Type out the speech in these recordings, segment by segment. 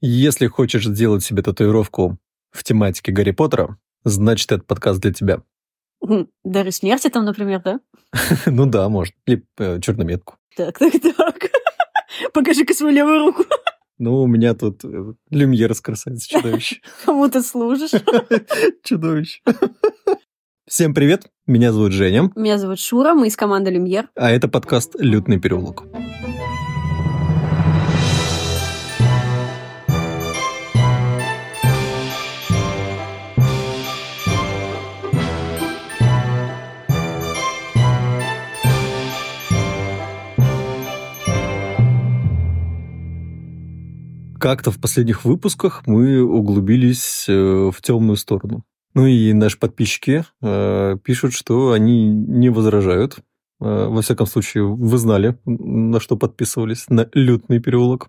Если хочешь сделать себе татуировку в тематике Гарри Поттера, значит, этот подкаст для тебя. Дары смерти там, например, да? ну да, может. Или э, чернометку. Так, так, так. Покажи-ка свою левую руку. Ну, у меня тут э, люмьер с красавица чудовище. Кому ты служишь? Чудовище. Всем привет, меня зовут Женя. Меня зовут Шура, мы из команды Люмьер. А это подкаст «Лютный переулок». Как-то в последних выпусках мы углубились э, в темную сторону. Ну и наши подписчики э, пишут, что они не возражают. Э, во всяком случае, вы знали, на что подписывались, на лютный переулок.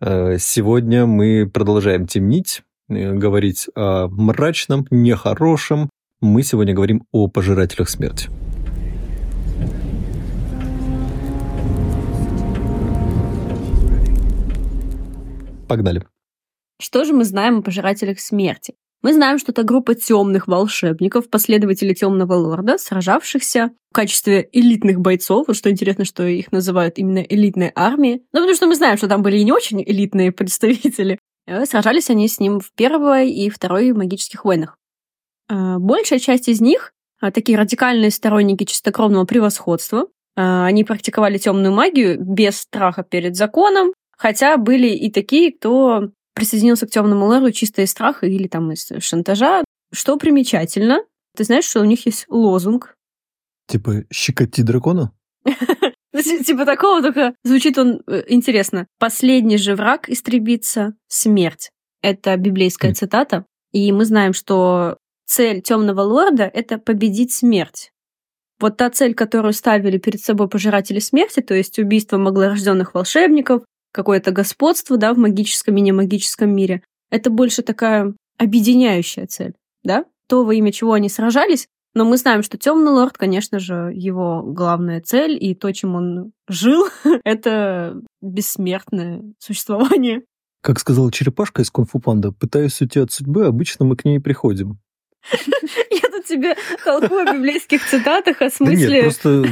Сегодня мы продолжаем темнить, говорить о мрачном, нехорошем. Мы сегодня говорим о пожирателях смерти. Погнали. Что же мы знаем о пожирателях смерти? Мы знаем, что это группа темных волшебников, последователи темного лорда, сражавшихся в качестве элитных бойцов. Вот что интересно, что их называют именно элитной армией. Ну, потому что мы знаем, что там были и не очень элитные представители. Э, сражались они с ним в первой и второй магических войнах. Э, большая часть из них э, такие радикальные сторонники чистокровного превосходства. Они практиковали темную магию без страха перед законом, Хотя были и такие, кто присоединился к темному лору чисто из страха или там из шантажа. Что примечательно, ты знаешь, что у них есть лозунг? Типа «щекоти дракона»? Ну, типа такого, только звучит он э, интересно. «Последний же враг истребится — смерть». Это библейская цитата. И мы знаем, что цель темного лорда — это победить смерть. Вот та цель, которую ставили перед собой пожиратели смерти, то есть убийство моглорожденных волшебников, какое-то господство, да, в магическом и немагическом мире. Это больше такая объединяющая цель, да? То, во имя чего они сражались, но мы знаем, что Темный Лорд, конечно же, его главная цель и то, чем он жил, это бессмертное существование. Как сказала черепашка из Кунг-фу Панда, пытаясь уйти от судьбы, обычно мы к ней приходим. Я тут тебе толкую о библейских цитатах о смысле да нет, просто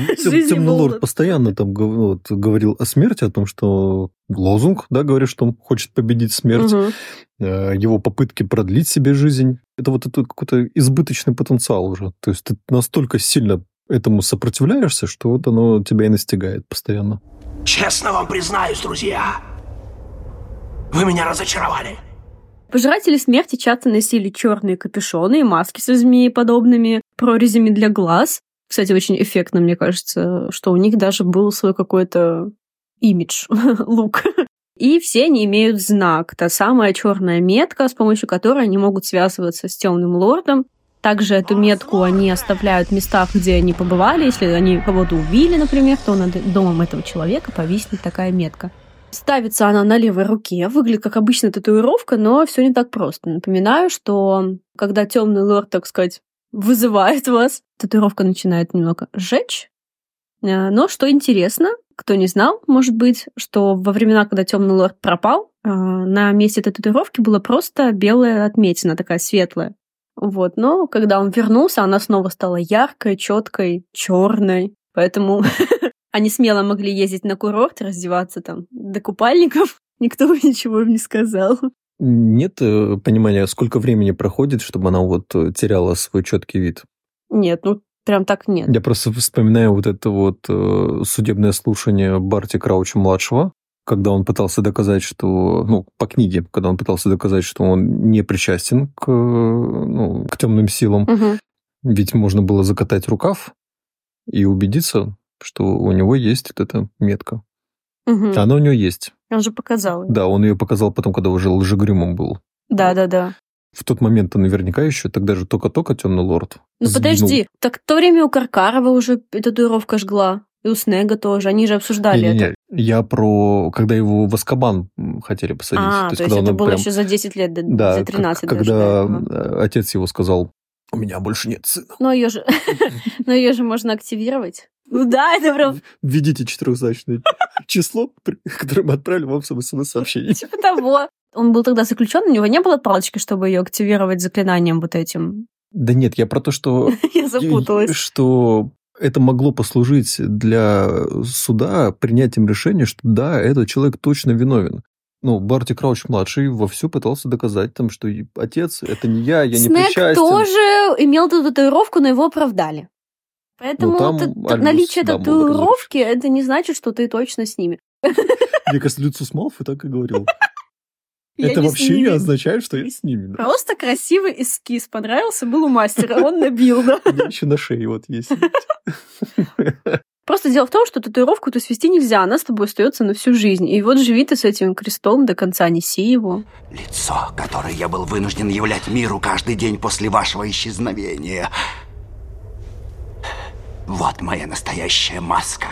Темный Лорд постоянно там вот, говорил о смерти, о том, что лозунг, да, говорит, что он хочет победить смерть, угу. его попытки продлить себе жизнь. Это вот это какой-то избыточный потенциал уже. То есть ты настолько сильно этому сопротивляешься, что вот оно тебя и настигает постоянно. Честно вам признаюсь, друзья, вы меня разочаровали. Пожиратели смерти часто носили черные капюшоны и маски со змееподобными прорезями для глаз. Кстати, очень эффектно, мне кажется, что у них даже был свой какой-то имидж, лук. И все они имеют знак, та самая черная метка, с помощью которой они могут связываться с темным лордом. Также эту метку они оставляют в местах, где они побывали. Если они кого-то убили, например, то над домом этого человека повиснет такая метка. Ставится она на левой руке, выглядит как обычная татуировка, но все не так просто. Напоминаю, что когда темный лорд, так сказать, вызывает вас, татуировка начинает немного сжечь. Э, но что интересно, кто не знал, может быть, что во времена, когда темный лорд пропал, э, на месте этой татуировки была просто белая отметина, такая светлая. Вот, но когда он вернулся, она снова стала яркой, четкой, черной. Поэтому Они смело могли ездить на курорт, раздеваться там до купальников. Никто ничего им не сказал. Нет э, понимания, сколько времени проходит, чтобы она вот э, теряла свой четкий вид? Нет, ну прям так нет. Я просто вспоминаю вот это вот э, судебное слушание Барти Крауча-младшего, когда он пытался доказать, что, ну, по книге, когда он пытался доказать, что он не причастен к, ну, к темным силам, угу. ведь можно было закатать рукав и убедиться, что у него есть вот эта метка. Угу. Она у него есть. Он же показал. Да, он ее показал потом, когда уже лжегрюмом был. Да, да, да. В тот момент то наверняка еще, тогда же только-только темный лорд. Ну сгинул. подожди, так в то время у Каркарова уже татуировка жгла. И у Снега тоже. Они же обсуждали не, не, это. Я про... Когда его в Аскабан хотели посадить. А, то есть, то есть это было прям... еще за 10 лет, да, за 13 как, Когда да. отец его сказал, у меня больше нет сына. Но ее же, но ее же можно активировать. Ну да, это прям... Введите четырехзначное число, которое мы отправили вам в смс-сообщение. Типа того. Он был тогда заключен, у него не было палочки, чтобы ее активировать заклинанием вот этим. Да нет, я про то, что... Я запуталась. Что это могло послужить для суда принятием решения, что да, этот человек точно виновен. Ну, Барти Крауч-младший вовсю пытался доказать, там, что отец, это не я, я не Снег причастен. тоже имел эту татуировку, но его оправдали. Поэтому Ну, там т- Альбус наличие Дамблдор татуировки, это не значит, что ты точно с ними. Мне кажется, Люциус Малфой так и говорил. Это вообще не означает, что я с ними. да. Просто красивый эскиз понравился, был у мастера, он набил, да. У меня еще на шее вот есть. Просто дело в том, что татуировку ты свести нельзя, она с тобой остается на всю жизнь. И вот живи ты с этим крестом до конца, неси его. Лицо, которое я был вынужден являть миру каждый день после вашего исчезновения. Вот моя настоящая маска.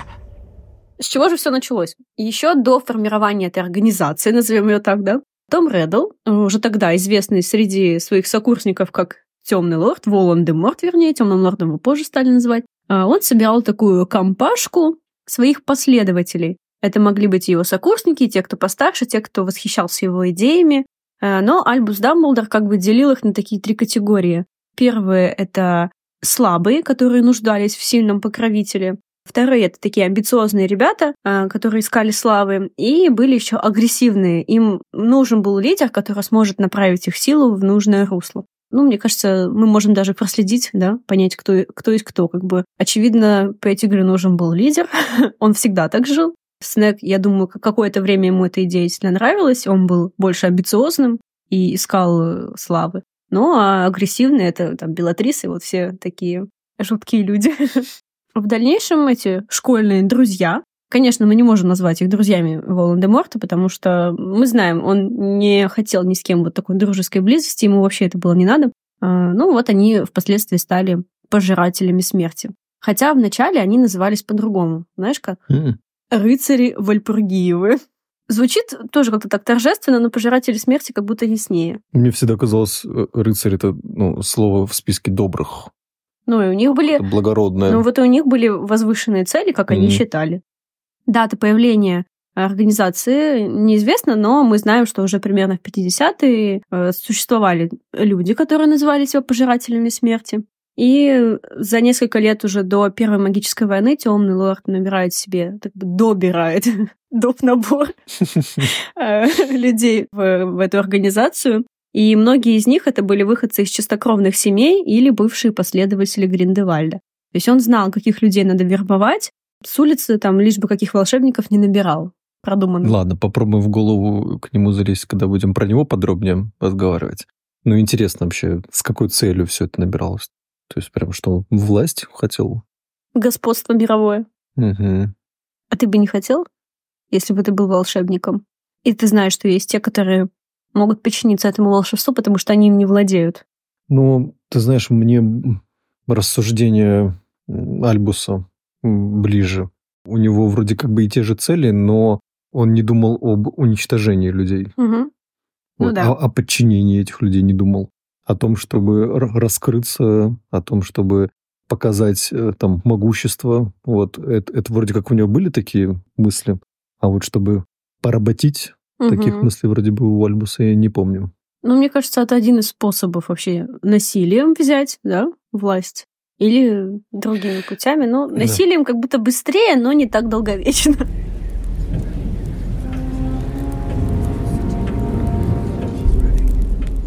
С чего же все началось? Еще до формирования этой организации, назовем ее так, да, Том Реддл, уже тогда известный среди своих сокурсников как Темный лорд, Волан-де-Морт, вернее, Темным лордом его позже стали называть, а, он собирал такую компашку своих последователей. Это могли быть его сокурсники, те, кто постарше, те, кто восхищался его идеями. А, Но Альбус Дамблдор как бы делил их на такие три категории. Первые — это слабые, которые нуждались в сильном покровителе. Вторые — это такие амбициозные ребята, а, которые искали славы. И были еще агрессивные. Им нужен был лидер, который сможет направить их силу в нужное русло. Ну, мне кажется, мы можем даже проследить, да, понять, кто, кто есть кто. Как бы, очевидно, Петтигрю нужен был лидер. Он всегда так жил. Снег, я думаю, какое-то время ему эта идея сильно нравилась. Он был больше амбициозным и искал э, славы. Ну, а агрессивные — это там Белатриса и вот все такие жуткие люди. В дальнейшем эти школьные друзья, конечно, мы не можем назвать их друзьями Волан-де-Морта, потому что мы знаем, он не хотел ни с кем вот такой дружеской близости, ему вообще это было не надо. А, Ну, вот они впоследствии стали пожирателями смерти. Хотя вначале они назывались по-другому. Знаешь как? Рыцари Вальпургиевы. Звучит тоже как-то так торжественно, но пожиратели смерти как будто яснее. Мне всегда казалось, э, рыцарь это ну, слово в списке добрых. Ну, и у них были Это благородное. Ну, вот у них были возвышенные цели, как они Мгм. считали. Дата появления организации неизвестна, но мы знаем, что уже примерно в 50-е э, существовали люди, которые называли себя пожирателями смерти. И за несколько лет уже до Первой магической войны Темный лорд набирает себе, так бы добирает доп. набор э, людей в, в эту организацию. И многие из них это были выходцы из чистокровных семей или бывшие последователи Гриндевальда. То есть он знал, каких людей надо вербовать, с улицы там лишь бы каких волшебников не набирал. Продуманно. Ладно, попробуем в голову к нему залезть, когда будем про него подробнее разговаривать. Ну, интересно вообще, с какой целью все это набиралось? То есть прям что, власть хотел? Господство мировое. Мгм. А ты бы не хотел, если бы ты был волшебником? И ты знаешь, что есть те, которые могут подчиниться этому волшебству, потому что они им не владеют. Ну, ты знаешь, мне рассуждение Альбуса ближе. У него вроде как бы и те же цели, но он не думал об уничтожении людей. Ну Вот, да. о, о подчинении этих людей не думал. О том, чтобы раскрыться, о том, чтобы показать э, там могущество. Вот это, это вроде как у него были такие мысли. А вот чтобы поработить, таких Мгм. мыслей вроде бы у Альбуса я не помню. Ну, мне кажется, это один из способов вообще насилием взять, да, власть. Или другими путями. Ну, Да. насилием как будто быстрее, но не так долговечно.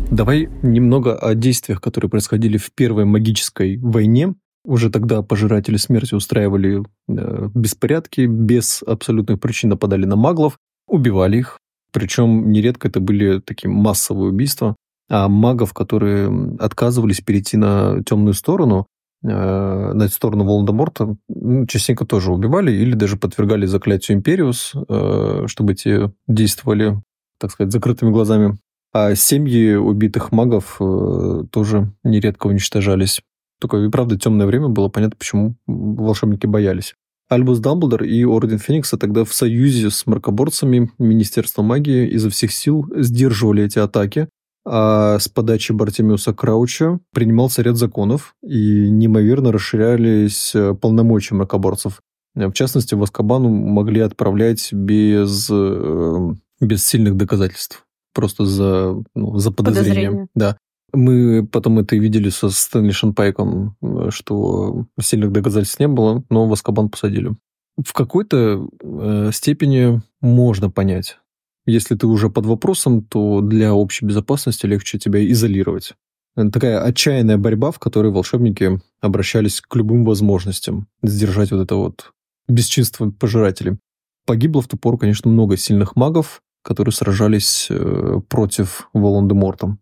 Давай немного о действиях, которые происходили в Первой магической войне. Уже тогда пожиратели смерти устраивали э, беспорядки, без абсолютных причин нападали на маглов, убивали их. Причем нередко это были такие массовые убийства. А магов, которые отказывались перейти на темную сторону, э, на сторону Волан-де-Морта, м, частенько тоже убивали или даже подвергали заклятию Империус, э, чтобы те действовали, так сказать, закрытыми глазами. А семьи убитых магов э, тоже нередко уничтожались. Только и правда темное время было понятно, почему волшебники боялись. Альбус Дамблдор и Орден Феникса тогда в союзе с мракоборцами Министерства магии изо всех сил сдерживали эти атаки, а с подачи Бартимиуса Крауча принимался ряд законов, и неимоверно расширялись э, полномочия мракоборцев. В частности, в Аскабану могли отправлять без, э, без сильных доказательств. просто за, ну, за подозрением. Подозрение. Да. Мы потом это видели со Стэнли Шанпайком, э, что сильных доказательств не было, но в Аскабан посадили. В какой-то э, степени можно понять. Если ты уже под вопросом, то для общей безопасности легче тебя изолировать. Такая отчаянная борьба, в которой волшебники обращались к любым возможностям сдержать вот это вот бесчинство пожирателей. Погибло в ту пору, конечно, много сильных магов, которые сражались э, против Волан-де-Морта.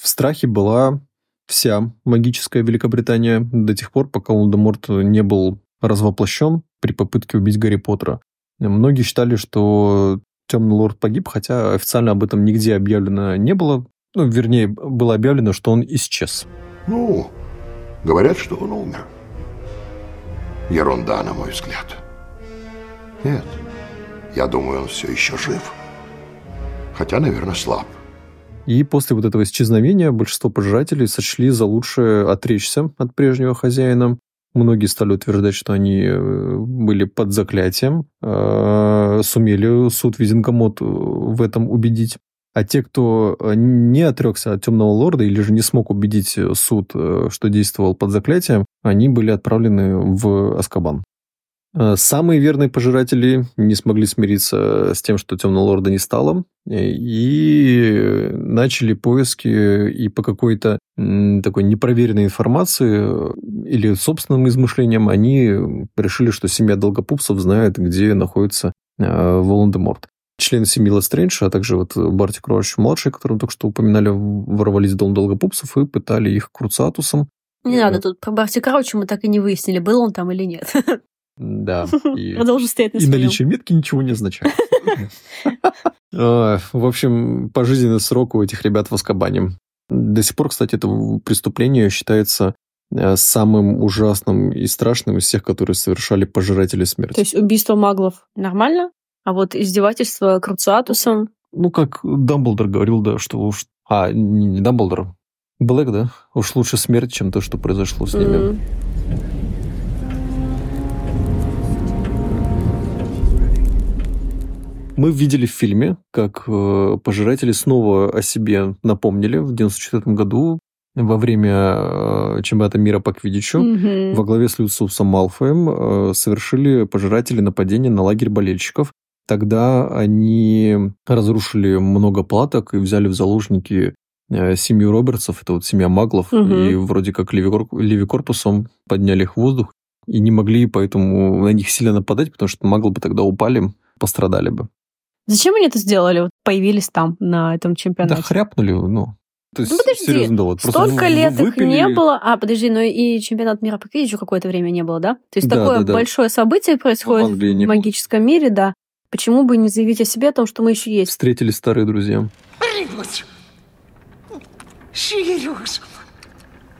В страхе была вся магическая Великобритания до тех пор, пока Волан-де-Морт не был развоплощен при попытке убить Гарри Поттера. Многие считали, что Темный Лорд погиб, хотя официально об этом нигде объявлено не было. Ну, вернее, было объявлено, что он исчез. Ну, говорят, что он умер. Ерунда, на мой взгляд. Нет, я думаю, он все еще жив. Хотя, наверное, слаб. И после вот этого исчезновения большинство пожирателей сочли за лучшее отречься от прежнего хозяина. Многие стали утверждать, что они э, были под заклятием, э, сумели суд Визингомот в этом убедить. А те, кто не отрекся от темного лорда или же не смог убедить суд, э, что действовал под заклятием, они были отправлены в Аскабан. Э, самые верные пожиратели не смогли смириться с тем, что Темного Лорда не стало, и начали поиски и по какой-то такой непроверенной информации или собственным измышлениям они решили, что семья Долгопупсов знает, где находится э, Волан-де-Морт. Члены семьи Лестрэндж, а также вот Барти Кроуч-младший, которого только что упоминали, ворвались в дом Долгопупсов и пытали их круцатусом. Не надо, тут про Барти Крауча мы так и не выяснили, был он там или нет. Да. И, Продолжу стоять на И наличие метки ничего не означает. А, в общем, пожизненный срок у этих ребят в Аскабане. До сих пор, кстати, это преступление считается э, самым ужасным и страшным из всех, которые совершали пожиратели смерти. То есть убийство маглов нормально, а вот издевательство Круциатусом... Ну, как Дамблдор говорил, да, что уж... А, не Дамблдор, Блэк, да? Уж лучше смерть, чем то, что произошло с ними. Mm. Мы видели в фильме, как э, пожиратели снова о себе напомнили в 1994 году во время э, чемпионата мира по квиддичу mm-hmm. во главе с Люциусом Малфоем э, совершили пожиратели нападение на лагерь болельщиков. Тогда они разрушили много платок и взяли в заложники семью Робертсов, это вот семья маглов, угу. и вроде как Леви корпусом подняли их в воздух, и не могли поэтому на них сильно нападать, потому что маглы бы тогда упали, пострадали бы. Зачем они это сделали? Вот появились там на этом чемпионате. Да хряпнули, ну. То есть, ну, подожди, серьезно, да, вот столько вы, лет выпили... их не было. А, подожди, ну и чемпионат мира по квиддичу какое-то время не было, да? То есть да, такое да, да. большое событие происходит в, в магическом мире, да. Почему бы не заявить о себе, о том, что мы еще есть? Встретились старые друзья. Сириус,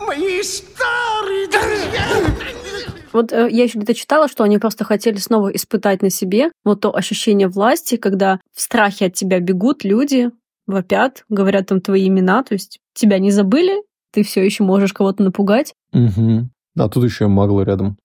мои старые друзья! Вот э, я еще где-то читала, что они просто хотели снова испытать на себе вот то ощущение власти, когда в страхе от тебя бегут люди, вопят, говорят там твои имена, то есть тебя не забыли, ты все еще можешь кого-то напугать. Угу. А тут еще магло рядом.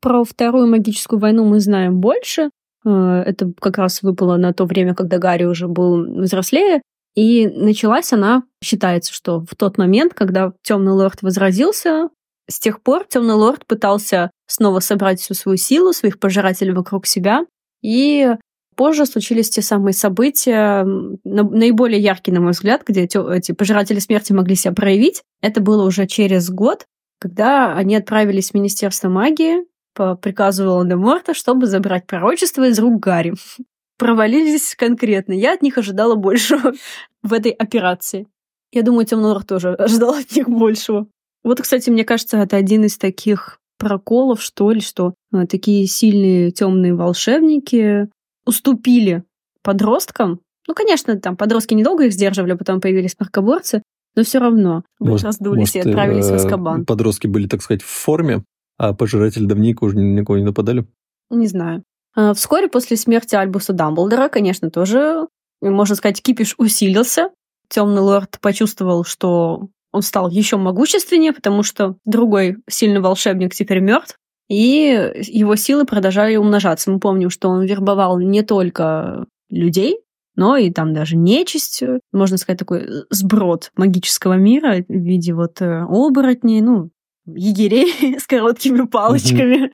Про вторую магическую войну мы знаем больше. Э, это как раз выпало на то время, когда Гарри уже был взрослее. И началась она, считается, что в тот момент, когда Темный Лорд возразился, с тех пор Темный Лорд пытался снова собрать всю свою силу, своих пожирателей вокруг себя. И позже случились те самые события, наиболее яркие, на мой взгляд, где эти пожиратели смерти могли себя проявить. Это было уже через год, когда они отправились в Министерство магии по приказу Волан-де-Морта, чтобы забрать пророчество из рук Гарри. Провалились конкретно. Я от них ожидала большего в этой операции. Я думаю, Темный Лорд тоже ожидал от них большего. Вот, кстати, мне кажется, это один из таких проколов, что ли, что э, такие сильные темные волшебники уступили подросткам. Ну, конечно, там подростки недолго их сдерживали, потом появились наркоборцы, но все равно может, раздулись может, и отправились в Аскабан. Подростки были, так сказать, в форме, а пожиратели давненько уже никого не нападали? Не знаю. А, вскоре после смерти Альбуса Дамблдора, конечно, тоже, можно сказать, кипиш усилился. Темный лорд почувствовал, что он стал еще могущественнее, потому что другой сильный волшебник теперь мертв, и его силы продолжали умножаться. Мы помним, что он вербовал не только людей, но и там даже нечисть, можно сказать, такой сброд магического мира в виде вот э, оборотней, ну, егерей с короткими палочками.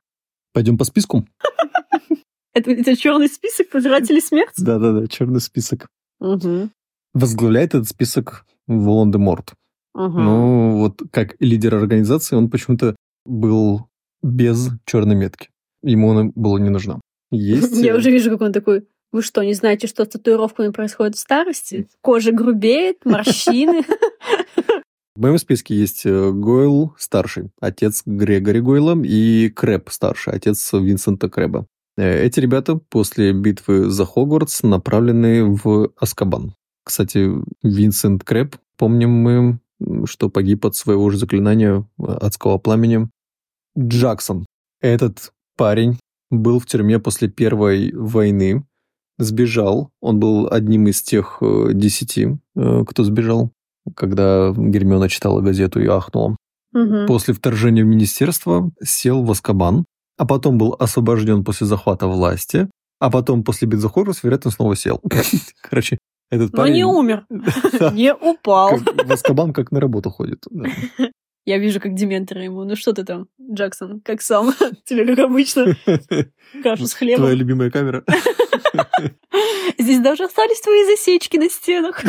Пойдем по списку? Это, это черный список пожирателей смерти? Да-да-да, черный список. Угу. Возглавляет этот список Волан-де-Морт. Угу. Ну, вот как лидер организации, он почему-то был без черной метки. Ему она была не нужна. Есть... Я э, уже вижу, как он такой, вы что, не знаете, что с татуировками происходит в старости? Кожа грубеет, морщины. В моем списке есть э, Гойл старший, отец Грегори Гойла, и Крэб старший, отец Винсента Крэба. Э, Эти ребята после битвы за Хогвартс направлены в Аскабан. Кстати, Винсент Крэб, помним мы, что погиб от своего же заклинания э, адского пламени. Джексон. Этот парень был в тюрьме после Первой войны, сбежал. Он был одним из тех э, десяти, э, кто сбежал, когда Гермиона читала газету и ахнула. Мгм. После вторжения в министерство сел в Аскабан, а потом был освобожден после захвата власти, а потом после Хогвартс, вероятно, снова сел. Короче, этот Но парень... не умер, не упал. как в Аскабан как на работу ходит. Я вижу, как Дементор ему. Ну что ты там, Джексон, как сам? Тебе, как обычно, кашу с Твоя хлебом. любимая камера. Здесь даже остались твои засечки на стенах.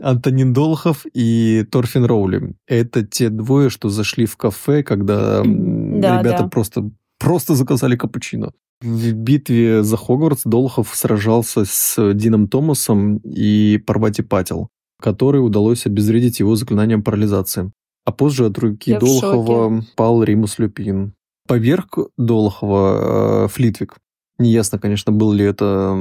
Антонин Долохов и Торфин Роули. Это те двое, что зашли в кафе, когда Да, ребята да. просто, просто заказали капучино. В битве за Хогвартс Долохов сражался с Дином Томасом и Парвати Патил, который удалось обезвредить его заклинанием парализации. А позже от руки Я Долохова пал Римус Люпин. Поверх Долохова э, Флитвик. Неясно, конечно, был ли это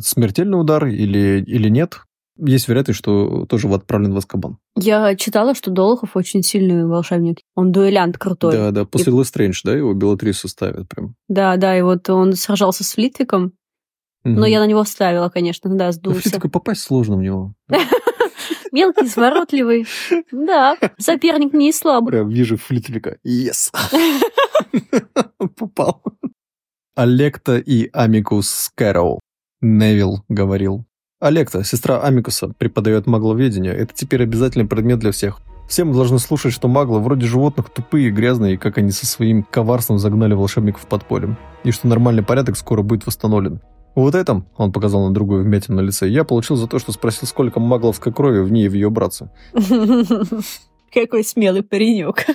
смертельный удар или, или нет. Есть вероятность, что тоже отправлен в Азкабан. Я читала, что Долохов очень сильный волшебник. Он дуэлянт крутой. Да, да, после Лестрэндж, да, его Белатрису ставят прям. Да, да, и вот он сражался с Флитвиком, но я на него вставила, конечно, да, Ну, сдулся. Флитвика попасть сложно в него. Мелкий, изворотливый. Да, соперник не из слабых. Прям вижу Флитвика. Yes! Попал. Олекта и Амикус Кэрол. Невил говорил. Олекта, сестра Амикуса, преподает магловедение. Это теперь обязательный предмет для всех. Все мы должны слушать, что маглы вроде животных тупые и грязные, и как они со своим коварством загнали волшебников в подполье. И что нормальный порядок скоро будет восстановлен. Вот этом, он показал на другую вмятину на лице, я получил за то, что спросил, сколько магловской крови в ней и в ее братце. Какой смелый паренек.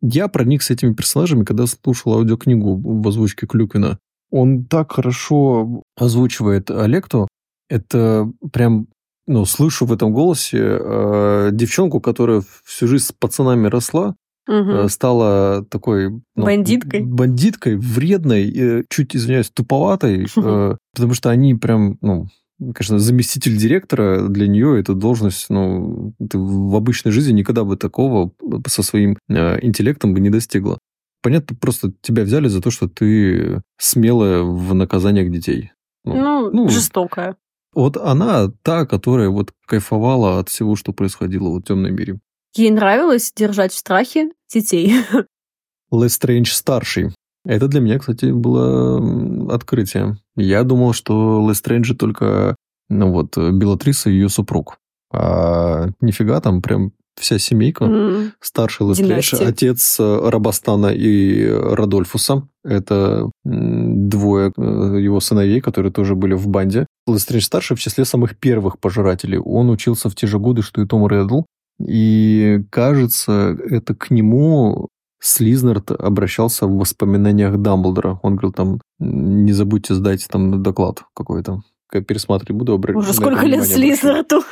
Я проник с этими персонажами, когда слушал аудиокнигу в озвучке Клюквина. Он так хорошо озвучивает Олегту. Это прям, ну, слышу в этом голосе э, девчонку, которая всю жизнь с пацанами росла, э, стала такой... ну, Бандиткой. Бандиткой, вредной, э, чуть, извиняюсь, туповатой, э, потому что они прям, ну, конечно, заместитель директора для нее это должность, ну, ты в обычной жизни никогда бы такого со своим интеллектом бы не достигла. Понятно, просто тебя взяли за то, что ты смелая в наказаниях детей. Ну, ну, жестокая. Вот она та, которая вот кайфовала от всего, что происходило вот в темном мире. Ей нравилось держать в страхе детей. Лестрэндж старший. Это для меня, кстати, было открытие. Я думал, что Лестрэнджи только, ну вот, Белатриса и ее супруг. А нифига, там прям вся семейка. М. Старший Династия. отец э, Рабастана и Радольфуса. Это двое э, его сыновей, которые тоже были в банде. Лестрэндж старший в числе самых первых пожирателей. Он учился в те же годы, что и Том Реддл. И, кажется, это к нему Слизнард обращался в воспоминаниях Дамблдора. Он говорил там, не забудьте сдать там доклад какой-то. Пересматривать буду, обра- на Уже сколько лет внимание обращу.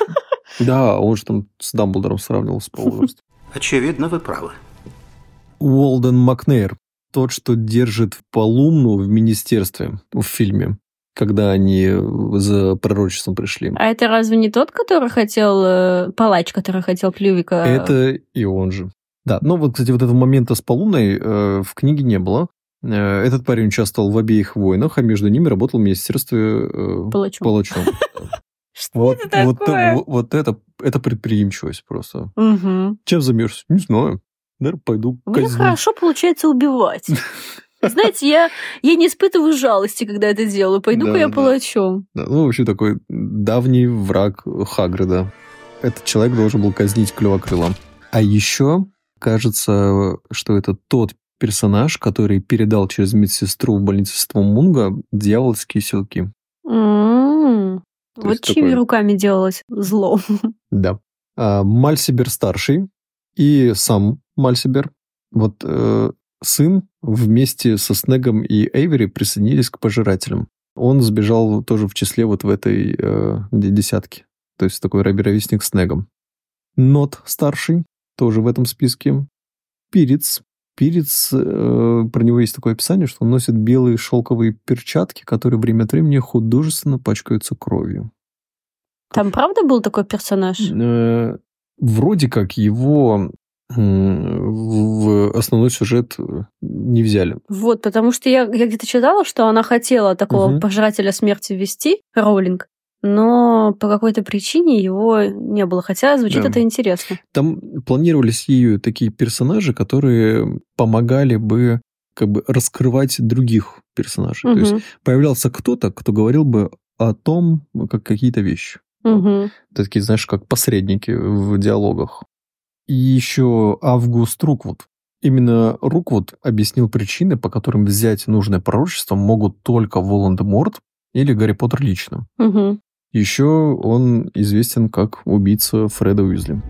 Да, он же там с Дамблдором сравнивался по возрасту. Очевидно, вы правы. Уолден Макнейр, тот, что держит Полумну в министерстве в фильме, когда они за пророчеством пришли. А это разве не тот, который хотел... э, Палач, который хотел Плювика... Это и он же. Да, но вот, кстати, вот этого момента с Полуной э, в книге не было. Э, этот парень участвовал в обеих войнах, а между ними работал в министерстве э, Палачом. палачом. Что Вот, это вот, такое? вот, вот это, это предприимчивость просто. Мгм. Чем займешься? Не знаю. Наверное, пойду меня казнить. хорошо получается убивать. Знаете, я, я не испытываю жалости, когда это делаю. Пойду-ка Да, я да. палачом. Да, ну, вообще такой давний враг Хагрида. Этот человек должен был казнить Клювокрыла. А еще кажется, что это тот персонаж, который передал через медсестру в больницу Мунга дьявольские силки. М-м. Вот есть чьими такой- руками делалось зло. Да. А, Мальсибер старший и сам Мальсибер, вот э, сын вместе со Снегом и Эйвери присоединились к пожирателям. Он сбежал тоже в числе вот в этой э, де- десятке. То есть такой ровесник Снегом. Нот старший тоже в этом списке. Пирец. Пирец, э, про него есть такое описание, что он носит белые шелковые перчатки, которые время от времени художественно пачкаются кровью. Там правда был такой персонаж? Э, Вроде как его в основной сюжет не взяли. Вот, потому что я, я где-то читала, что она хотела такого Мгм. пожирателя смерти ввести, Роулинг, но по какой-то причине его не было. Хотя звучит Да. это интересно. Там планировались ею такие персонажи, которые помогали бы как бы раскрывать других персонажей. То есть появлялся кто-то, кто говорил бы о том, как какие-то вещи. Мгм. Такие, знаешь, как посредники в диалогах. И еще Август Руквуд. Именно Руквуд объяснил причины, по которым взять нужное пророчество могут только Волан-де-Морт или Гарри Поттер лично. Мгм. Еще он известен как убийца Фреда Уизли.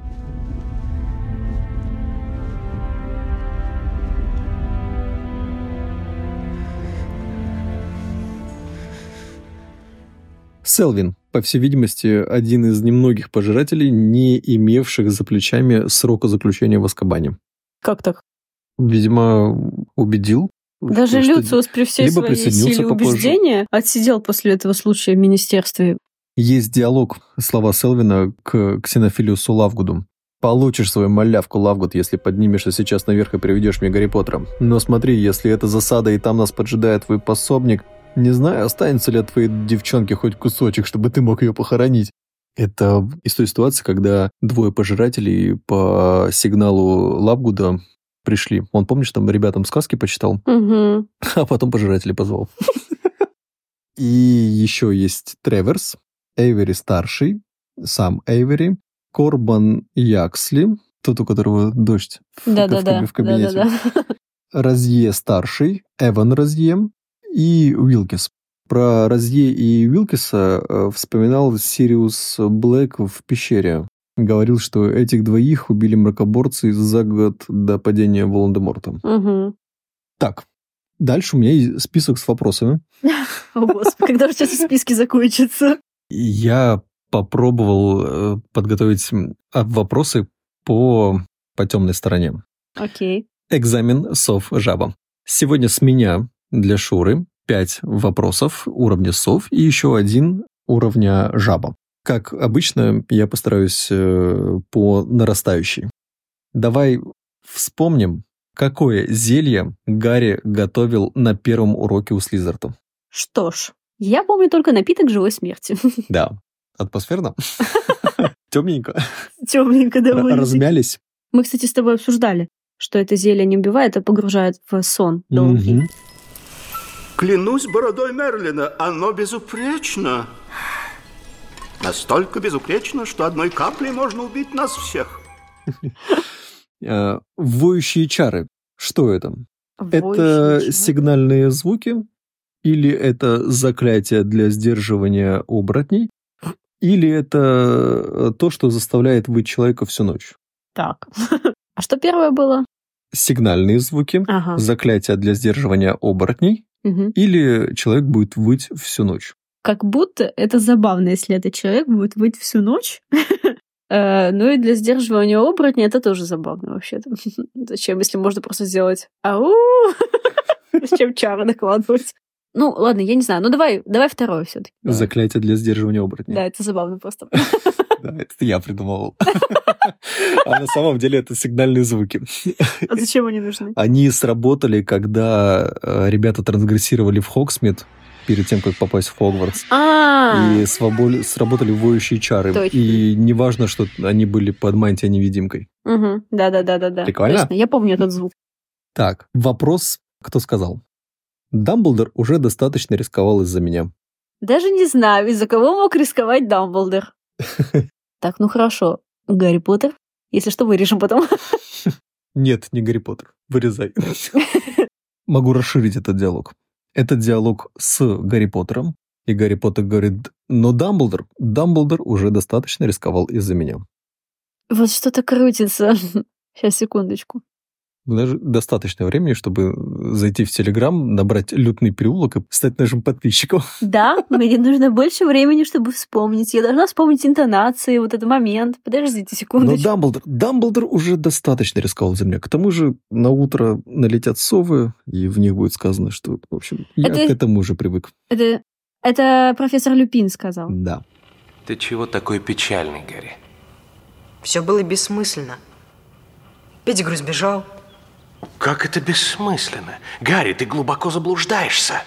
Селвин, по всей видимости, один из немногих пожирателей, не имевших за плечами срока заключения в Аскабане. Как так? Видимо, убедил. Даже что Люциус при всей либо своей силе убеждения отсидел после этого случая в министерстве. Есть диалог, слова Селвина к Ксенофилиусу Лавгуду. Получишь свою малявку, Лавгуд, если поднимешься сейчас наверх и приведешь мне Гарри Поттера. Но смотри, если это засада и там нас поджидает твой пособник, не знаю, останется ли от твоей девчонки хоть кусочек, чтобы ты мог ее похоронить. Это из той ситуации, когда двое пожирателей по сигналу Лавгуда пришли. Он, помнишь, там ребятам сказки почитал, Мгм. а потом пожирателей позвал. И еще есть Треверс, Эйвери старший, сам Эйвери, Корбан Яксли, тот, у которого дождь в, Да-да-да. в, в кабинете, Да-да-да. Разье старший, Эван Разье и Уилкис. Про Разье и Уилкиса э, вспоминал Сириус Блэк в пещере. Говорил, что этих двоих убили мракоборцы за год до падения Волан-де-Морта. Мгм. Так, дальше у меня есть список с вопросами. О, Господи, когда же сейчас списки закончатся? Я попробовал э, подготовить а, вопросы по, по темной стороне. Окей. Экзамен сов жаба. Сегодня с меня для Шуры 5 вопросов уровня сов и еще один уровня жаба. Как обычно, я постараюсь э, по нарастающей. Давай вспомним, какое зелье Гарри готовил на первом уроке у Слизерта. Что ж, я помню только напиток живой смерти. Да. Атмосферно? Темненько. Темненько довольно. Размялись. Мы, кстати, с тобой обсуждали, что это зелье не убивает, а погружает в сон долгий. Клянусь бородой Мерлина, оно безупречно. Настолько безупречно, что одной каплей можно убить нас всех. Э, Воющие чары. Что это? Это сигнальные звуки? Или это заклятие для сдерживания оборотней? Или это э, то, что заставляет выть человека всю ночь? Так. А что первое было? Сигнальные звуки, Ага. заклятие для сдерживания оборотней, Мгм. или человек будет выть всю ночь? Как будто это забавно, если этот человек будет выть всю ночь. Э, Ну и для сдерживания оборотня это тоже забавно вообще-то. Зачем, если можно просто сделать ау? Зачем чары накладывать? Ну, ладно, я не знаю. Ну, давай, давай второе все таки Заклятие для сдерживания оборотней. Да, это забавно просто. Да, это я придумывал. А на самом деле это сигнальные звуки. А зачем они нужны? Они сработали, когда э, ребята трансгрессировали в Хоксмит перед тем, как попасть в Хогвартс. А, И свобо- сработали воющие чары. Точно. И неважно, что они были под мантией-невидимкой. Мгм. да-да-да-да-да. Прикольно? Точно, Я помню этот звук. Так, вопрос, кто сказал? Дамблдор уже достаточно рисковал из-за меня. Даже не знаю, из-за кого мог рисковать Дамблдор. Так, ну хорошо. Гарри Поттер? Если что, вырежем потом. Нет, не Гарри Поттер. Вырезай. Могу расширить этот диалог. Это диалог с Гарри Поттером. И Гарри Поттер говорит, но Дамблдор, Дамблдор уже достаточно рисковал из-за меня. Вот что-то крутится. Сейчас, секундочку. Даже достаточно времени, чтобы зайти в Телеграм, набрать лютный переулок и стать нашим подписчиком. Да, мне нужно больше времени, чтобы вспомнить. Я должна вспомнить интонации, вот этот момент. Подождите Но секундочку. Дамблдор, Дамблдор уже достаточно рисковал за меня. К тому же на утро налетят совы, и в них будет сказано, что, в общем, я Это- к этому уже привык. Это, это профессор Люпин сказал. Да. Ты чего такой печальный, Гарри? Все было бессмысленно. Петтигру сбежал. Как это бессмысленно? Гарри, ты глубоко заблуждаешься.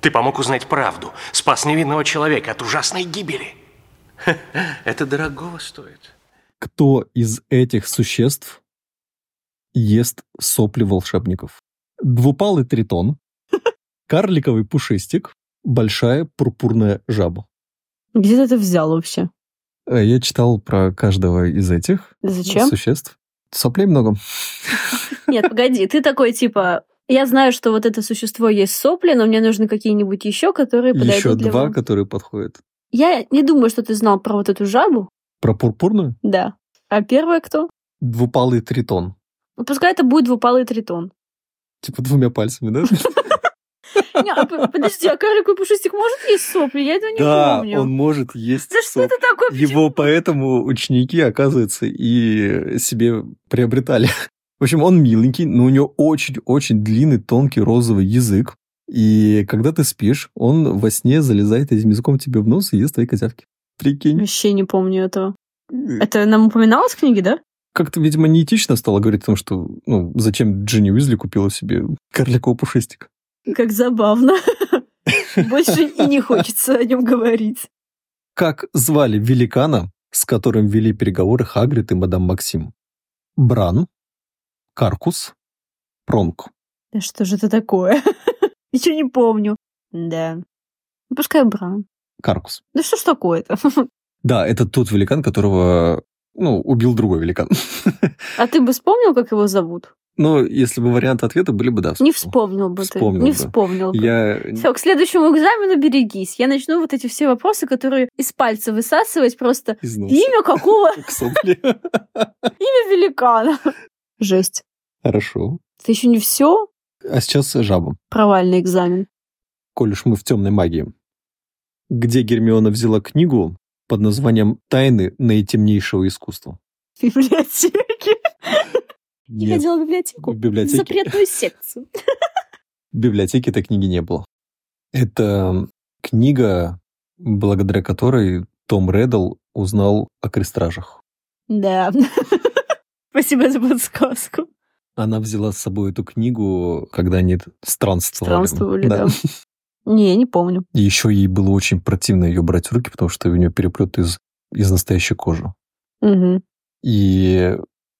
Ты помог узнать правду, спас невинного человека от ужасной гибели. Это дорогого стоит. Кто из этих существ ест сопли волшебников? Двупалый тритон, карликовый пушистик, большая пурпурная жаба. Где ты это взял вообще? Э, Я читал про каждого из этих Зачем? существ. Соплей много. Нет, погоди, ты такой типа, я знаю, что вот это существо есть сопли, но мне нужны какие-нибудь еще, которые подойдут Еще для два, вам. которые подходят. Я не думаю, что ты знал про вот эту жабу. Про пурпурную? Да. А первое кто? Двупалый тритон. Ну, пускай это будет двупалый тритон. Типа двумя пальцами, да? Не, а подожди, а карликовый пушистик может есть сопли? Я этого не Да, помню. он может есть Да что это такое? Его поэтому ученики, оказывается, и себе приобретали. В общем, он миленький, но у него очень-очень длинный, тонкий розовый язык. И когда ты спишь, он во сне залезает этим языком тебе в нос и ест твои козявки. Прикинь. Вообще не помню этого. Это нам упоминалось в книге, да? Как-то, видимо, неэтично стало говорить о том, что ну, зачем Джинни Уизли купила себе карликового пушистика. Как забавно. Больше и не хочется о нем говорить. Как звали великана, с которым вели переговоры Хагрид и мадам Максим? Бран, Каркус, Пронг. Да что же это такое? Ничего не помню. Да. Ну, пускай Бран. Каркус. Да что ж такое-то? Да, это тот великан, которого, ну, убил другой великан. А ты бы вспомнил, как его зовут? Но если бы варианты ответа были бы да. Не вспомнил. вспомнил бы ты. Вспомнил Не бы. вспомнил бы. Я... Все, к следующему экзамену берегись. Я начну вот эти все вопросы, которые из пальца высасывать просто. из носа. Имя какого? Имя великана. Жесть. Хорошо. Это еще не все? А сейчас жаба. Провальный экзамен. Коль уж мы в темной магии. Где Гермиона взяла книгу под названием «Тайны наитемнейшего искусства»? В библиотеке. Я ходила в библиотеку. в библиотеке. Запретную секцию. В библиотеке этой книги не было. Это книга, благодаря которой Том Реддл узнал о крестражах. Да. Спасибо за подсказку. Она взяла с собой эту книгу, когда они странствовали. Странствовали, да. Не, не помню. И еще ей было очень противно ее брать в руки, потому что у нее переплет из, из настоящей кожи. Мгм. И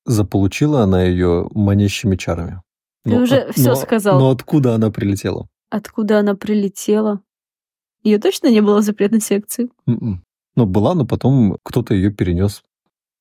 заполучила она ее манящими чарами. Ты уже всё сказал. Но откуда она прилетела? Откуда она прилетела? Ее точно не было в запретной секции? М-м. Ну, была, но потом кто-то ее перенес.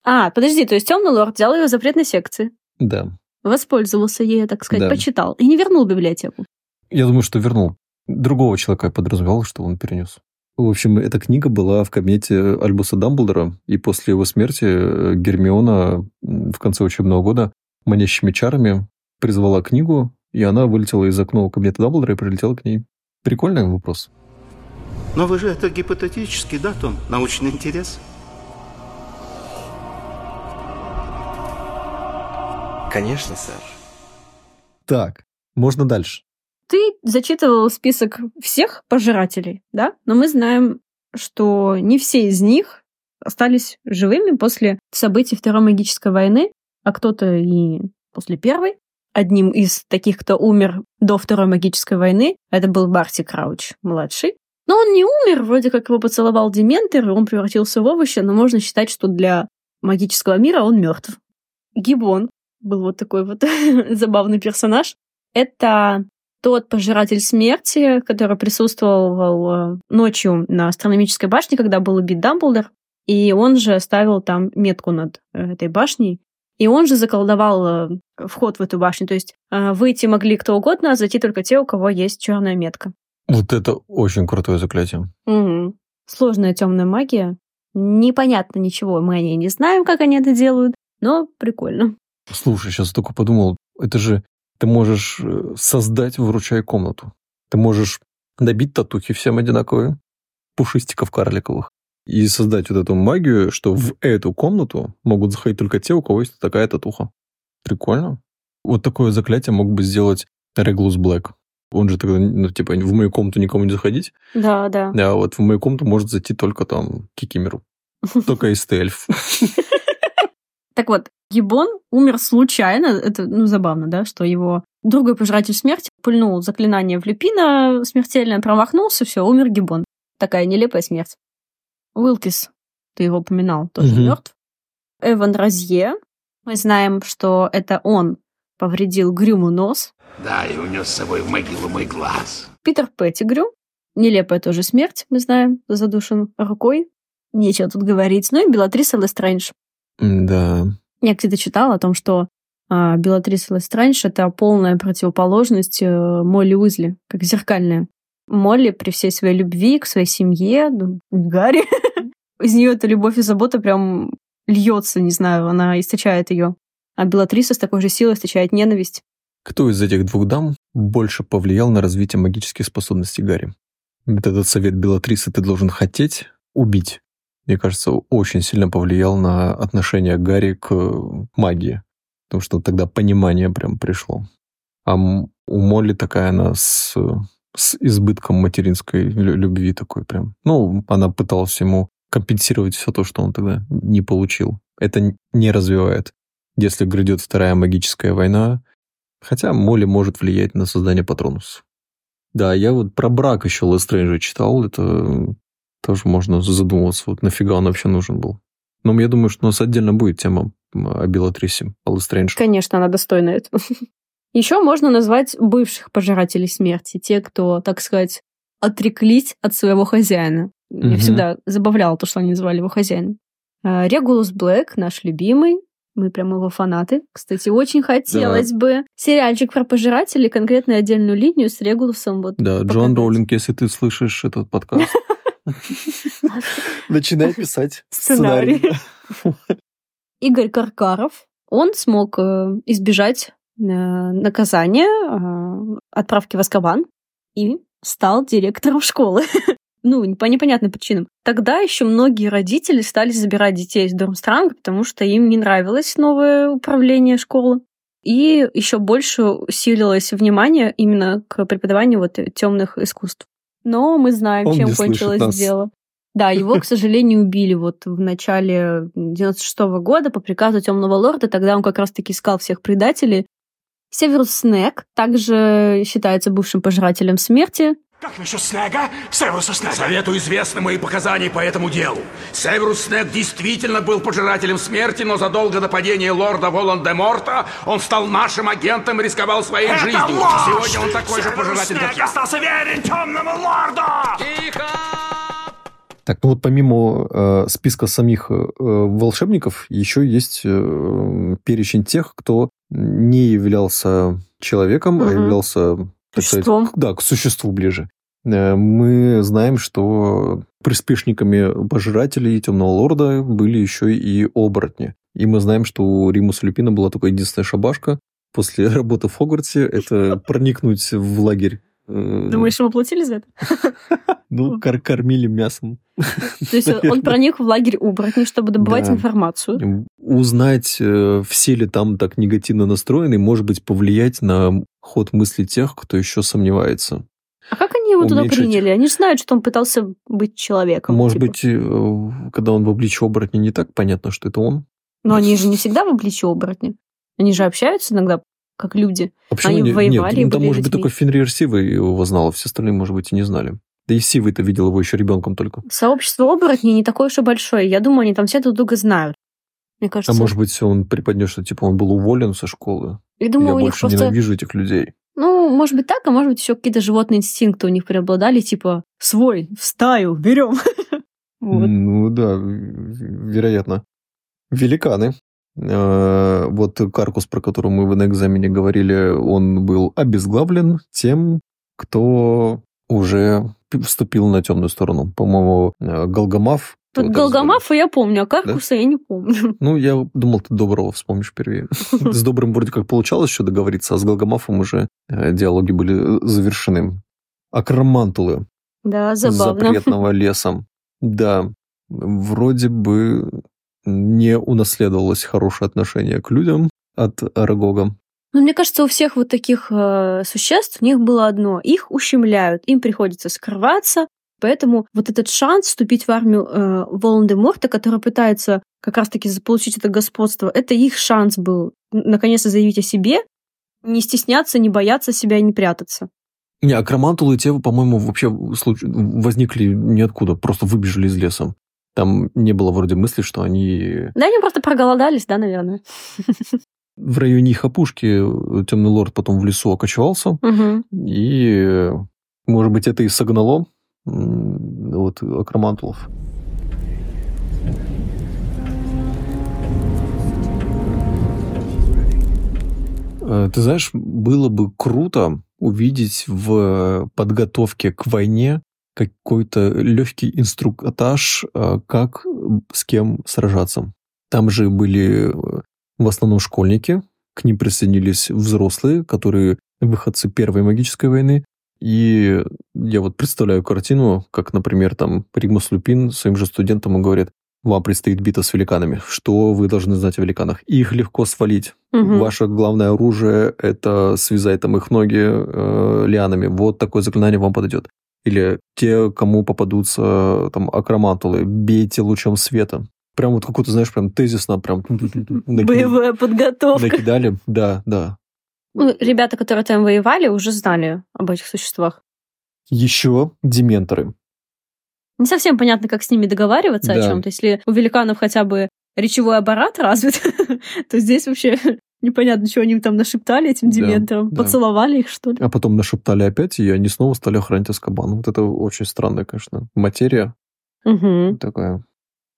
А, подожди, то есть темный лорд взял ее в запретной секции, Да. Воспользовался ею, так сказать, Да. почитал и не вернул библиотеку. Я думаю, что вернул. Другого человека я подразумевал, что он перенес. В общем, эта книга была в кабинете Альбуса Дамблдора, и после его смерти э, Гермиона в конце учебного года манящими чарами призвала книгу, и она вылетела из окна кабинета Дамблдора и прилетела к ней. Прикольный вопрос. Но вы же это гипотетически, да, Том? Научный интерес? Конечно, сэр. Так, можно дальше. Ты зачитывал список всех пожирателей, да? Но мы знаем, что не все из них остались живыми после событий Второй магической войны, а кто-то и после Первой. Одним из таких, кто умер до Второй магической войны, это был Барти Крауч, младший. Но он не умер, вроде как его поцеловал Дементор, и он превратился в овощи, но можно считать, что для магического мира он мертв. Гибон был вот такой вот забавный персонаж. Это тот пожиратель смерти, который присутствовал э, ночью на астрономической башне, когда был убит Дамблдор, и он же оставил там метку над э, этой башней, и он же заколдовал э, вход в эту башню. То есть выйти могли кто угодно, а зайти только те, у кого есть черная метка. Вот это очень крутое заклятие. Угу. Сложная темная магия. Непонятно ничего, мы о ней не знаем, как они это делают, но прикольно. Слушай, сейчас только подумал, это же ты можешь э, создать вручай комнату. Ты можешь добить татухи всем одинаковые, пушистиков карликовых, и создать вот эту магию, что в эту комнату могут заходить только те, у кого есть такая татуха. Прикольно. Вот такое заклятие мог бы сделать Реглус Блэк. Он же тогда, ну, типа, в мою комнату никому не заходить. Да, да. А вот в мою комнату может зайти только там Кикимеру. Только из эльф. Так вот, Гибон умер случайно. Это, ну, забавно, да, что его другой пожиратель смерти пульнул заклинание в Люпина смертельно, промахнулся, все, умер Гибон. Такая нелепая смерть. Уилкис, ты его упоминал, тоже угу. мертв. Эван Розье, мы знаем, что это он повредил Грюму нос. Да, и унес с собой в могилу мой глаз. Питер Петтигрю, нелепая тоже смерть, мы знаем, задушен рукой. Нечего тут говорить. Ну и Белатриса Лестрэндж. Да. Я где-то читала о том, что а, Белатриса Лестранж — это полная противоположность э, Молли Уизли, как зеркальная. Молли при всей своей любви к своей семье, ну, Гарри, из нее эта любовь и забота прям льется, не знаю, она источает ее. А Белатриса с такой же силой источает ненависть. Кто из этих двух дам больше повлиял на развитие магических способностей Гарри? Этот совет Белатрисы ты должен хотеть убить мне кажется, очень сильно повлиял на отношение Гарри к магии. Потому что тогда понимание прям пришло. А у Молли такая она с, с избытком материнской любви такой прям. Ну, она пыталась ему компенсировать все то, что он тогда не получил. Это не развивает. Если грядет вторая магическая война, хотя Молли может влиять на создание патронусов. Да, я вот про брак еще Лестрейнджа читал. Это тоже можно задумываться, вот нафига он вообще нужен был. Но я думаю, что у нас отдельно будет тема о Белатрисе, о Стрэндж. Конечно, она достойна этого. Еще можно назвать бывших пожирателей смерти, те, кто, так сказать, отреклись от своего хозяина. Меня угу. всегда забавляло то, что они называли его хозяином. А, Регулус Блэк, наш любимый, мы прям его фанаты. Кстати, очень хотелось да. бы сериальчик про пожирателей, конкретно отдельную линию с Регулусом. Вот, да, показать. Джон Роулинг, если ты слышишь этот подкаст, Начинай писать сценарий. Игорь Каркаров, он смог э, избежать э, наказания, э, отправки в Аскабан и стал директором школы. ну, по непонятным причинам. Тогда еще многие родители стали забирать детей из Дормстранга, потому что им не нравилось новое управление школы. И еще больше усилилось внимание именно к преподаванию вот темных искусств но мы знаем, Он чем кончилось нас. дело. Да, его, к сожалению, убили вот в начале 96 -го года по приказу Темного Лорда. Тогда он как раз-таки искал всех предателей. Северус Снег также считается бывшим пожирателем смерти. Как насчет Снега? Северуса Снега? Советую известны мои показания по этому делу. Северус Снег действительно был пожирателем смерти, но задолго до падения лорда Волан-де-Морта он стал нашим агентом и рисковал своей Это жизнью. Ложь! Сегодня он такой Северус же пожиратель, Снег как я. остался верен темному лорду! Тихо! Так, ну вот помимо э, списка самих э, волшебников, еще есть э, перечень тех, кто не являлся человеком, угу. а являлся Существом. Сказать, да, к существу ближе. Э, мы знаем, что приспешниками пожирателей Темного Лорда были еще и оборотни. И мы знаем, что у Римуса Люпина была только единственная шабашка после работы в Хогвартсе – это проникнуть в лагерь. Э, Думаешь, ему платили за это? Ну, кор кормили мясом. То есть он проник в лагерь оборотней, чтобы добывать информацию. Узнать, э, все ли там так негативно настроены, может быть, повлиять на ход мысли тех, кто еще сомневается. А как они его Уменьшить. туда приняли? Они же знают, что он пытался быть человеком. Может типа. быть, э, когда он в обличье оборотня, не так понятно, что это он. Но они же не всегда в обличье оборотня. Они же общаются иногда как люди. А почему они не, воевали нет, ну, там, может быть, только Фенрир Сивый его знал, а все остальные, может быть, и не знали. Да и Сивый-то видел его еще ребенком только. Сообщество оборотней не такое уж и большое. Я думаю, они там все друг друга знают. Мне кажется. А может быть, он преподнес, что типа он был уволен со школы. Я думаю, Я у больше них просто... ненавижу этих людей. Ну, может быть так, а может быть еще какие-то животные инстинкты у них преобладали, типа свой, в стаю, берем. Вот. Ну да, вероятно. Великаны. Э, вот каркус, про который мы на экзамене говорили, он был обезглавлен тем, кто уже вступил на темную сторону. По-моему, э, Галгамав вот Галгамафа я помню, а Каркуса да? я не помню. Ну, я думал, ты Доброго вспомнишь впервые. С Добрым вроде как получалось еще договориться, а с Галгамафом уже э, диалоги были завершены. Акромантулы. Да, забавно. Запретного леса. Да, вроде бы не унаследовалось хорошее отношение к людям от Арагога. Но мне кажется, у всех вот таких э, существ у них было одно. Их ущемляют, им приходится скрываться, Поэтому вот этот шанс вступить в армию э, Волан-де-Морта, который пытается как раз-таки заполучить это господство, это их шанс был наконец-то заявить о себе, не стесняться, не бояться себя и не прятаться. Не, акромантулы и те, по-моему, вообще возникли ниоткуда, просто выбежали из леса. Там не было вроде мысли, что они... Да, они просто проголодались, да, наверное. В районе их опушки темный лорд потом в лесу окочевался, угу. и, может быть, это и согнало вот акромантулов. Э, ты знаешь, было бы круто увидеть в подготовке к войне какой-то легкий инструктаж, э, как с кем сражаться. Там же были э, в основном школьники, к ним присоединились взрослые, которые выходцы Первой магической войны, и я вот представляю картину, как, например, там Ригмус Люпин своим же студентам говорит, вам предстоит битва с великанами. Что вы должны знать о великанах? Их легко свалить. Угу. Ваше главное оружие – это связать там их ноги э, лианами. Вот такое заклинание вам подойдет. Или те, кому попадутся там акромантулы, бейте лучом света. Прям вот какую-то, знаешь, прям тезисно, прям... Боевая подготовка. Накидали, да, да. Ну, ребята, которые там воевали, уже знали об этих существах. Еще дементоры. Не совсем понятно, как с ними договариваться да. о чем-то. Если у великанов хотя бы речевой аппарат развит, то здесь вообще непонятно, что они там нашептали этим дементорам. Да, Поцеловали да. их, что ли? А потом нашептали опять, и они снова стали охранять Аскабан. Вот это очень странная, конечно, материя угу. такая.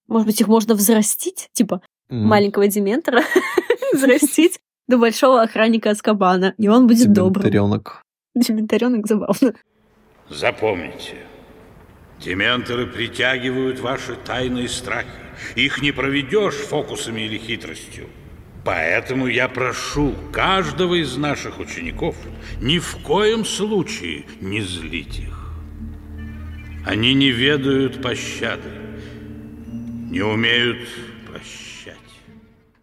Может быть, их можно взрастить? Типа mm. маленького дементора взрастить до большого охранника Аскабана, и он будет добрым. Дементаренок. Дементаренок забавно. Запомните, дементоры притягивают ваши тайные страхи. Их не проведешь фокусами или хитростью. Поэтому я прошу каждого из наших учеников ни в коем случае не злить их. Они не ведают пощады, не умеют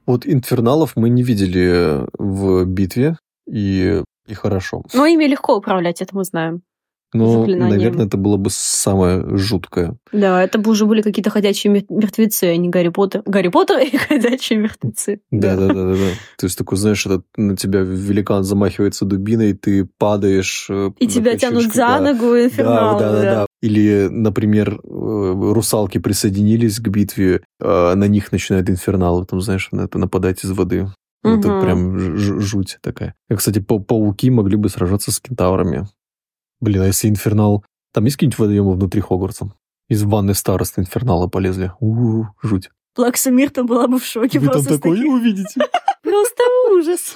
вот инферналов мы не видели в битве, и, и хорошо. Но ими легко управлять, это мы знаем. Ну, наверное, это было бы самое жуткое. Да, это бы уже были какие-то ходячие мертвецы, а не Гарри Поттер. Гарри Поттер и ходячие мертвецы. Да, да, да, да. да. То есть такой, знаешь, этот, на тебя великан замахивается дубиной, ты падаешь. Э, и тебя тянут за ногу инфернал. Да, да, да, да. Или, например, э, русалки присоединились к битве, а на них начинает инфернал, там, знаешь, это нападать из воды. Угу. Это прям жуть такая. Кстати, пауки могли бы сражаться с кентаврами. Блин, а если Инфернал... Там есть какие-нибудь водоемы внутри Хогвартса? Из ванны старосты Инфернала полезли. У-у-у, жуть. Плакса Мирта была бы в шоке. Вы там такое увидите. Просто ужас.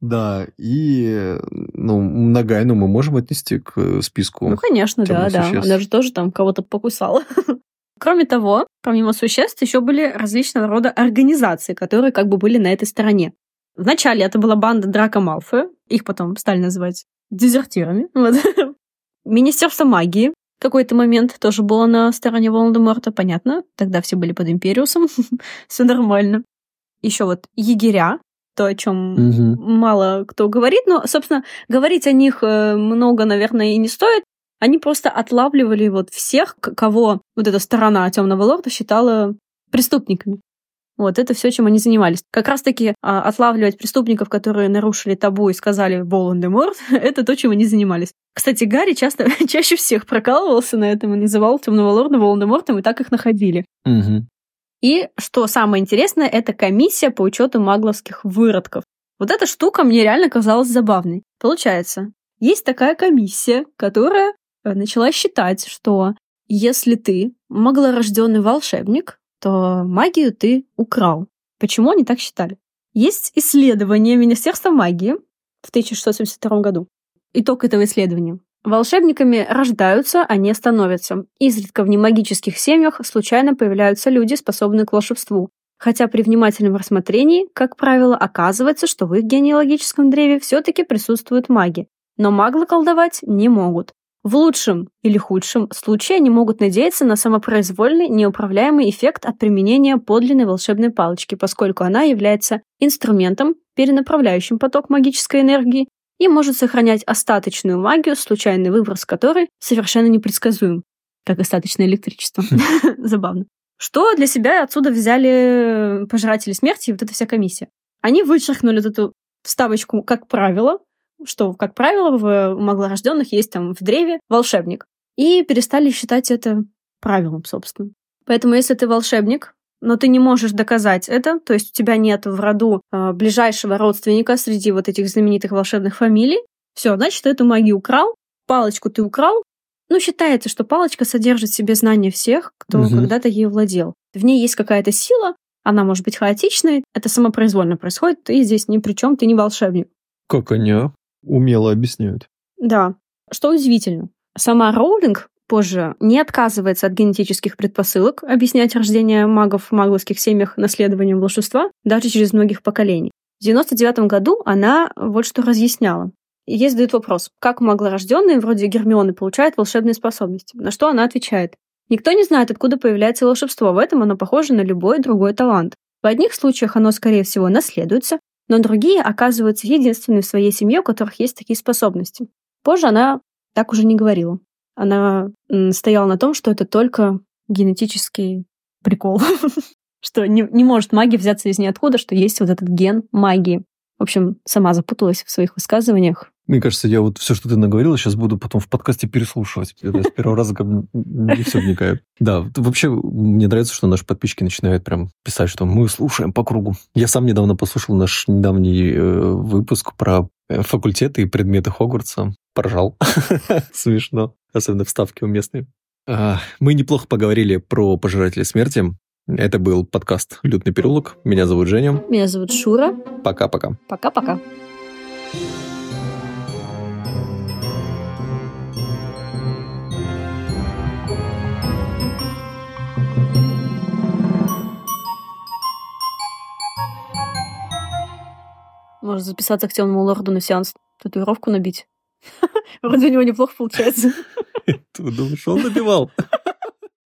Да, и ну, Нагайну мы можем отнести к списку. Ну, конечно, да, да. Она же тоже там кого-то покусала. Кроме того, помимо существ, еще были различного рода организации, которые как бы были на этой стороне. Вначале это была банда Драка Малфоя, их потом стали называть дезертирами. Вот. Министерство магии в какой-то момент тоже было на стороне Волан-де-Морта, понятно. Тогда все были под Империусом, все нормально. Еще вот егеря, то, о чем угу. мало кто говорит, но, собственно, говорить о них э, много, наверное, и не стоит. Они просто отлавливали вот всех, кого вот эта сторона темного лорда считала преступниками. Вот это все, чем они занимались. Как раз-таки а, отлавливать преступников, которые нарушили табу и сказали Волан-де-Морт, это то, чем они занимались. Кстати, Гарри часто, чаще всех прокалывался на этом и называл темного лорда Волан-де-Мортом, и так их находили. Угу. И, что самое интересное, это комиссия по учету магловских выродков. Вот эта штука мне реально казалась забавной. Получается, есть такая комиссия, которая э, начала считать, что если ты маглорожденный волшебник, то магию ты украл. Почему они так считали? Есть исследование Министерства магии в 1672 году. Итог этого исследования. Волшебниками рождаются, а не становятся. Изредка в немагических семьях случайно появляются люди, способные к волшебству. Хотя при внимательном рассмотрении, как правило, оказывается, что в их генеалогическом древе все-таки присутствуют маги. Но маглы колдовать не могут. В лучшем или худшем случае они могут надеяться на самопроизвольный, неуправляемый эффект от применения подлинной волшебной палочки, поскольку она является инструментом, перенаправляющим поток магической энергии и может сохранять остаточную магию, случайный выброс которой совершенно непредсказуем, как остаточное электричество. Забавно. Что для себя отсюда взяли пожиратели смерти и вот эта вся комиссия? Они вычеркнули вот эту вставочку как правило, что, как правило, в маглорожденных есть там в древе волшебник. И перестали считать это правилом, собственно. Поэтому, если ты волшебник, но ты не можешь доказать это, то есть у тебя нет в роду э, ближайшего родственника среди вот этих знаменитых волшебных фамилий, все, значит, ты эту магию украл, палочку ты украл. Ну, считается, что палочка содержит в себе знания всех, кто угу. когда-то ей владел. В ней есть какая-то сила, она может быть хаотичной, это самопроизвольно происходит, ты здесь ни при чем, ты не волшебник. Как они умело объясняют. Да. Что удивительно, сама Роулинг позже не отказывается от генетических предпосылок объяснять рождение магов в магловских семьях наследованием волшебства даже через многих поколений. В 99 году она вот что разъясняла. ей задают вопрос, как маглорожденные вроде Гермионы получают волшебные способности? На что она отвечает. Никто не знает, откуда появляется волшебство, в этом оно похоже на любой другой талант. В одних случаях оно, скорее всего, наследуется, но другие оказываются единственными в своей семье, у которых есть такие способности. Позже она так уже не говорила. Она стояла на том, что это только генетический прикол. что не, не может магия взяться из ниоткуда, что есть вот этот ген магии. В общем, сама запуталась в своих высказываниях. Мне кажется, я вот все, что ты наговорила, сейчас буду потом в подкасте переслушивать. Я с первого раза как не все вникаю. Да, вообще мне нравится, что наши подписчики начинают прям писать, что мы слушаем по кругу. Я сам недавно послушал наш недавний э, выпуск про э, факультеты и предметы Хогвартса. Поржал. Смешно. Особенно вставки уместные. А, мы неплохо поговорили про пожирателя смерти. Это был подкаст «Лютный переулок». Меня зовут Женя. Меня зовут Шура. Пока-пока. Пока-пока. Может записаться к темному лорду на сеанс, татуировку набить. Вроде у него неплохо получается. Ты думаешь, он набивал?